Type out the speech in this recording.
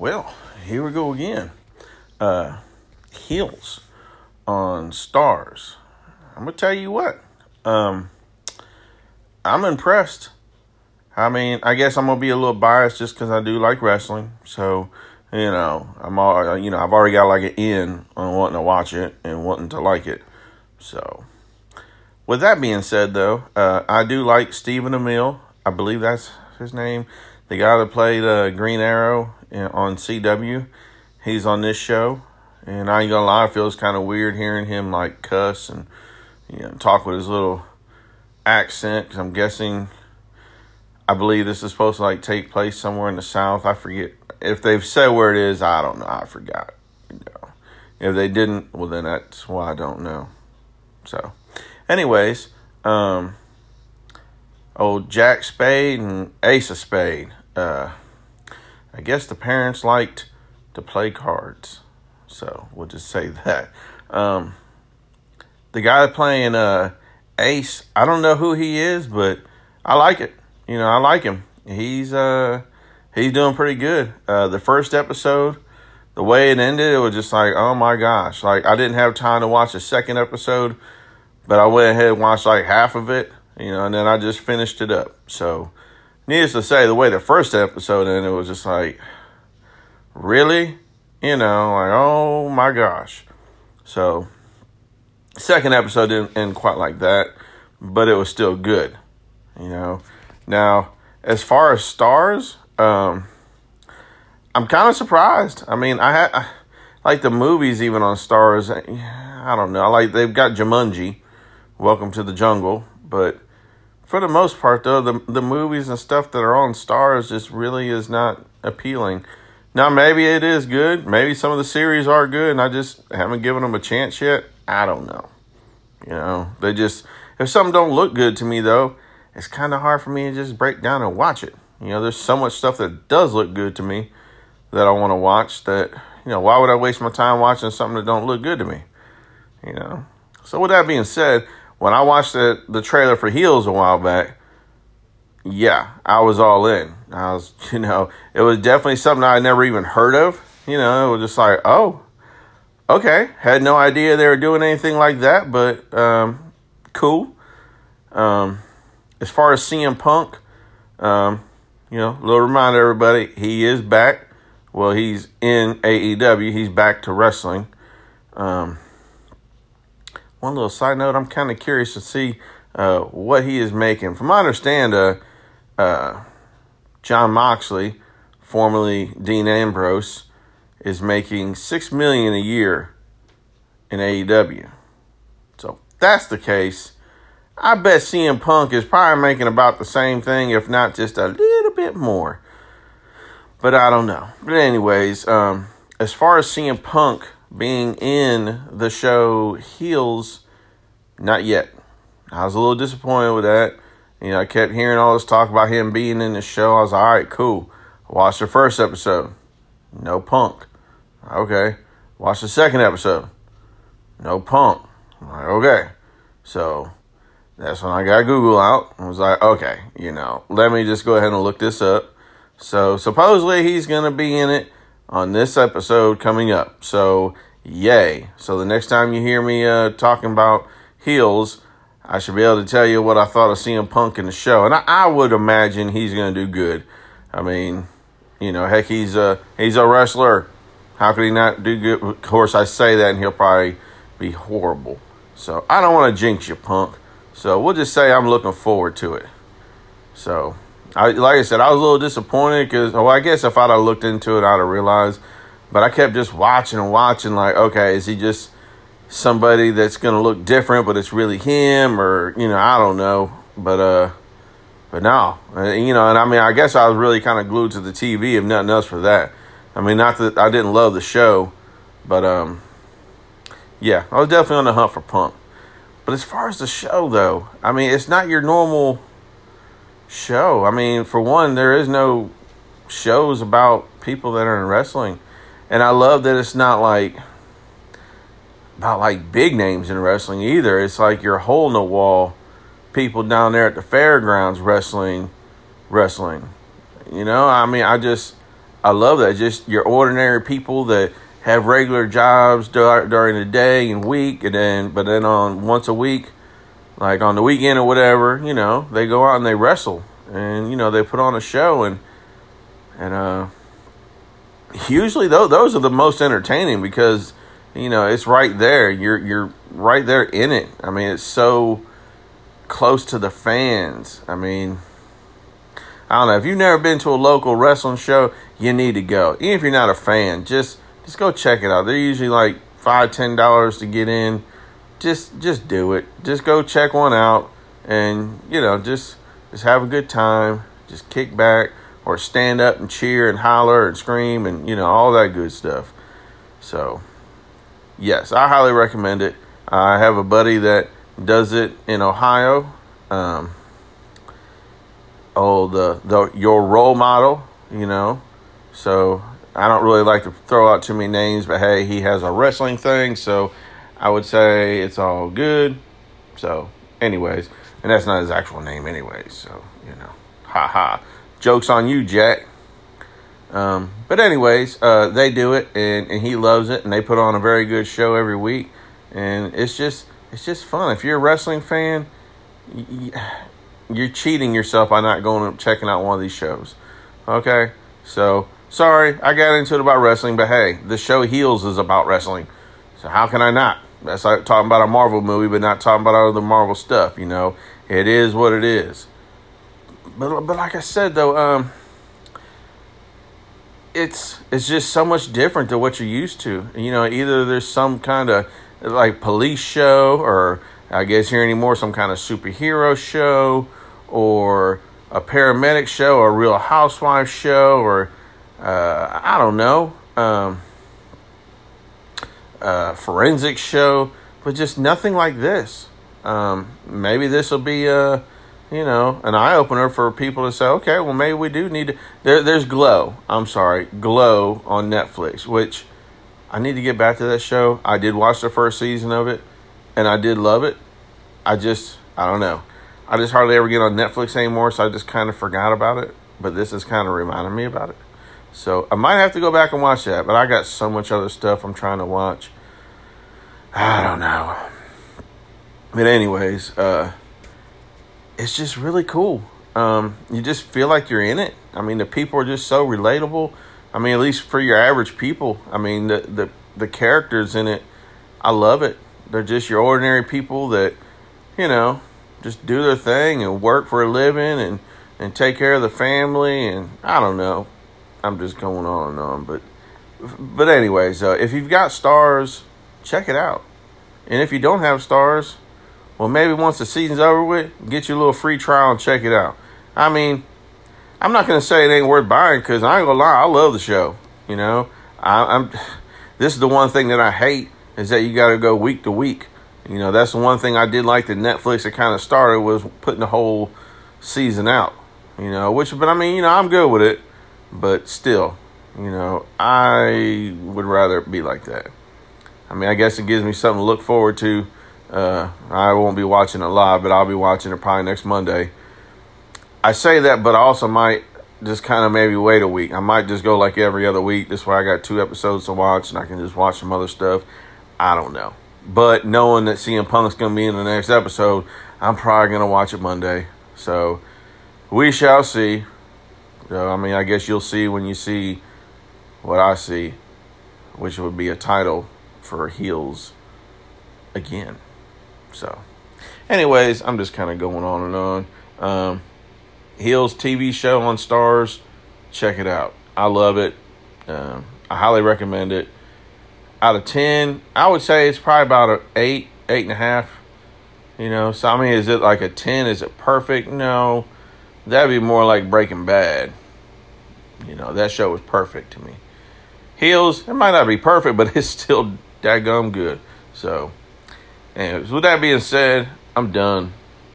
Well, here we go again. Uh, heels on Starz. I'm gonna tell you what. Um, I'm impressed. I mean, I guess I'm gonna be a little biased just because I do like wrestling. So, you know, I'm all you know. I've already got like an in on wanting to watch it and wanting to like it. So, with that being said, though, uh, I do like Stephen Amell. I believe that's his name. The guy that played uh, Green Arrow on CW. He's on this show, and I ain't gonna lie, it feels kind of weird hearing him like cuss and you know talk with his little accent. Because I'm guessing, I believe this is supposed to like take place somewhere in the South. I forget if they've said where it is. I don't know. I forgot. You know. If they didn't, well then that's why I don't know. So, anyways, um, old Jack Spade and Ace of Spade. Uh, I guess the parents liked to play cards. So we'll just say that. Um, the guy playing uh, Ace, I don't know who he is, but I like it. You know, I like him. He's uh he's doing pretty good. Uh, the first episode, the way it ended, it was just like, oh my gosh! Like I didn't have time to watch the second episode, but I went ahead and watched like half of it. You know, and then I just finished it up. So needless to say, the way the first episode ended, it was just like, really? You know, like, oh my gosh. So, second episode didn't end quite like that, but it was still good. You know, now as far as Starz, um, I'm kind of surprised. I mean, I had I, like the movies even on Starz. I don't know. I like they've got Jumanji, Welcome to the Jungle, but for the most part, though, the the movies and stuff that are on Starz just really is not appealing. Now, maybe it is good. Maybe some of the series are good, and I just haven't given them a chance yet. I don't know. You know, they just if something don't look good to me though, it's kind of hard for me to just break down and watch it. You know, there's so much stuff that does look good to me that I want to watch. That you know, why would I waste my time watching something that don't look good to me? You know. So with that being said, when I watched the, the trailer for Heels a while back, yeah, I was all in. I was, you know, it was definitely something I never even heard of. You know, it was just like, oh, okay. Had no idea they were doing anything like that, but um, cool. Um, as far as CM Punk, um, you know, little reminder everybody, he is back. Well, he's in AEW. He's back to wrestling. Um, one little side note, I'm kind of curious to see uh, what he is making. From my understand, uh, uh, Jon Moxley, formerly Dean Ambrose, is making six million a year in AEW. So if that's the case, I bet CM Punk is probably making about the same thing, if not just a little bit more. But I don't know. But anyways, um, as far as CM Punk being in the show Heels, not yet. I was a little disappointed with that. You know, I kept hearing all this talk about him being in the show. I was like, all right, cool. Watch the first episode. No punk. Okay. Watch the second episode. No punk. Like, okay. So that's when I got Google out. I was like, okay, you know, let me just go ahead and look this up. So supposedly he's to be in it on this episode coming up. So, yay. So, the next time you hear me uh, talking about heels, I should be able to tell you what I thought of CM Punk in the show. And I, I would imagine he's going to do good. I mean, you know, heck, he's a, he's a wrestler. How could he not do good? Of course, I say that, and he'll probably be horrible. So, I don't want to jinx you, Punk. So, we'll just say I'm looking forward to it. So, I, like I said, I was a little disappointed because, well, I guess if I'd have looked into it, I'd have realized. But I kept just watching and watching, like, okay, is he just somebody that's going to look different, but it's really him, or you know, I don't know. But uh, but no, uh, you know, and I mean, I guess I was really kind of glued to the TV, if nothing else for that. I mean, not that I didn't love the show, but um, yeah, I was definitely on the hunt for Punk. But as far as the show, though, I mean, it's not your normal show. I mean, for one, there is no shows about people that are in wrestling. And I love that it's not like about like big names in wrestling either. It's like your hole in the wall people down there at the fairgrounds wrestling wrestling. You know, I mean, I just I love that. Just your ordinary people that have regular jobs during the day and week, and then but then on once a week, like on the weekend or whatever, you know, they go out and they wrestle, and you know they put on a show, and and uh, usually those those are the most entertaining because you know it's right there. You're you're right there in it. I mean, it's so close to the fans. I mean. I don't know. If you've never been to a local wrestling show, you need to go. Even if you're not a fan, just just go check it out. They're usually like five, ten dollars to get in. Just just do it. Just go check one out and you know, just just have a good time. Just kick back or stand up and cheer and holler and scream and you know, all that good stuff. So yes, I highly recommend it. I have a buddy that does it in Ohio. Um, oh the the your role model, you know. So I don't really like to throw out too many names, but hey, he has a wrestling thing, so I would say it's all good. So, anyways, and that's not his actual name, anyways. So you know, ha ha. Jokes on you, Jack. Um, but anyways, uh, they do it, and, and he loves it, and they put on a very good show every week, and it's just it's just fun. If you're a wrestling fan, you're cheating yourself by not going and checking out one of these shows. Okay? So, sorry, I got into it about wrestling, but hey, the show Heels is about wrestling. So, how can I not? That's like talking about a Marvel movie, but not talking about all the Marvel stuff, you know? It is what it is. But, but like I said, though, um, it's it's just so much different than what you're used to. You know, either there's some kind of like police show, or I guess here anymore, some kind of superhero show, or a paramedic show, or a real housewife show, or uh, I don't know, um, a forensic show, but just nothing like this. Um, maybe this will be a, you know, an eye opener for people to say, okay, well, maybe we do need to. There, there's Glow. I'm sorry, Glow on Netflix, which I need to get back to that show. I did watch the first season of it, and I did love it. I just, I don't know. I just hardly ever get on Netflix anymore, so I just kind of forgot about it. But this is kind of reminding me about it. So I might have to go back and watch that. But I got so much other stuff I'm trying to watch. I don't know. But anyways, uh, it's just really cool. Um, you just feel like you're in it. I mean, the people are just so relatable. I mean, at least for your average people. I mean, the the the characters in it, I love it. They're just your ordinary people that, you know, just do their thing and work for a living and and take care of the family and I don't know. I'm just going on and on, but but anyways, uh, if you've got Starz, check it out. And if you don't have Starz, well, maybe once the season's over with, get you a little free trial and check it out. I mean, I'm not gonna say it ain't worth buying because I ain't gonna lie, I love the show. You know, I, I'm. This is the one thing that I hate is that you got to go week to week. You know, that's the one thing I did like that Netflix that kind of started was putting the whole season out. You know, which, but I mean, you know, I'm good with it, but still, you know, I would rather be like that. I mean, I guess it gives me something to look forward to. Uh, I won't be watching it live, but I'll be watching it probably next Monday. I say that, but I also might just kind of maybe wait a week. I might just go like every other week. This way I got two episodes to watch and I can just watch some other stuff. I don't know. But knowing that CM Punk's going to be in the next episode, I'm probably going to watch it Monday. So we shall see. So, I mean, I guess you'll see when you see what I see, which would be a title for Heels again. So, anyways, I'm just kind of going on and on. Um, Heels TV show on Starz. check it out. I love it. Um, I highly recommend it out of 10, I would say it's probably about an 8, 8.5. You know, so I mean, is it like a 10? Is it perfect? No. That'd be more like Breaking Bad. You know, that show was perfect to me. Heels, it might not be perfect, but it's still daggum good. So, anyways, with that being said, I'm done.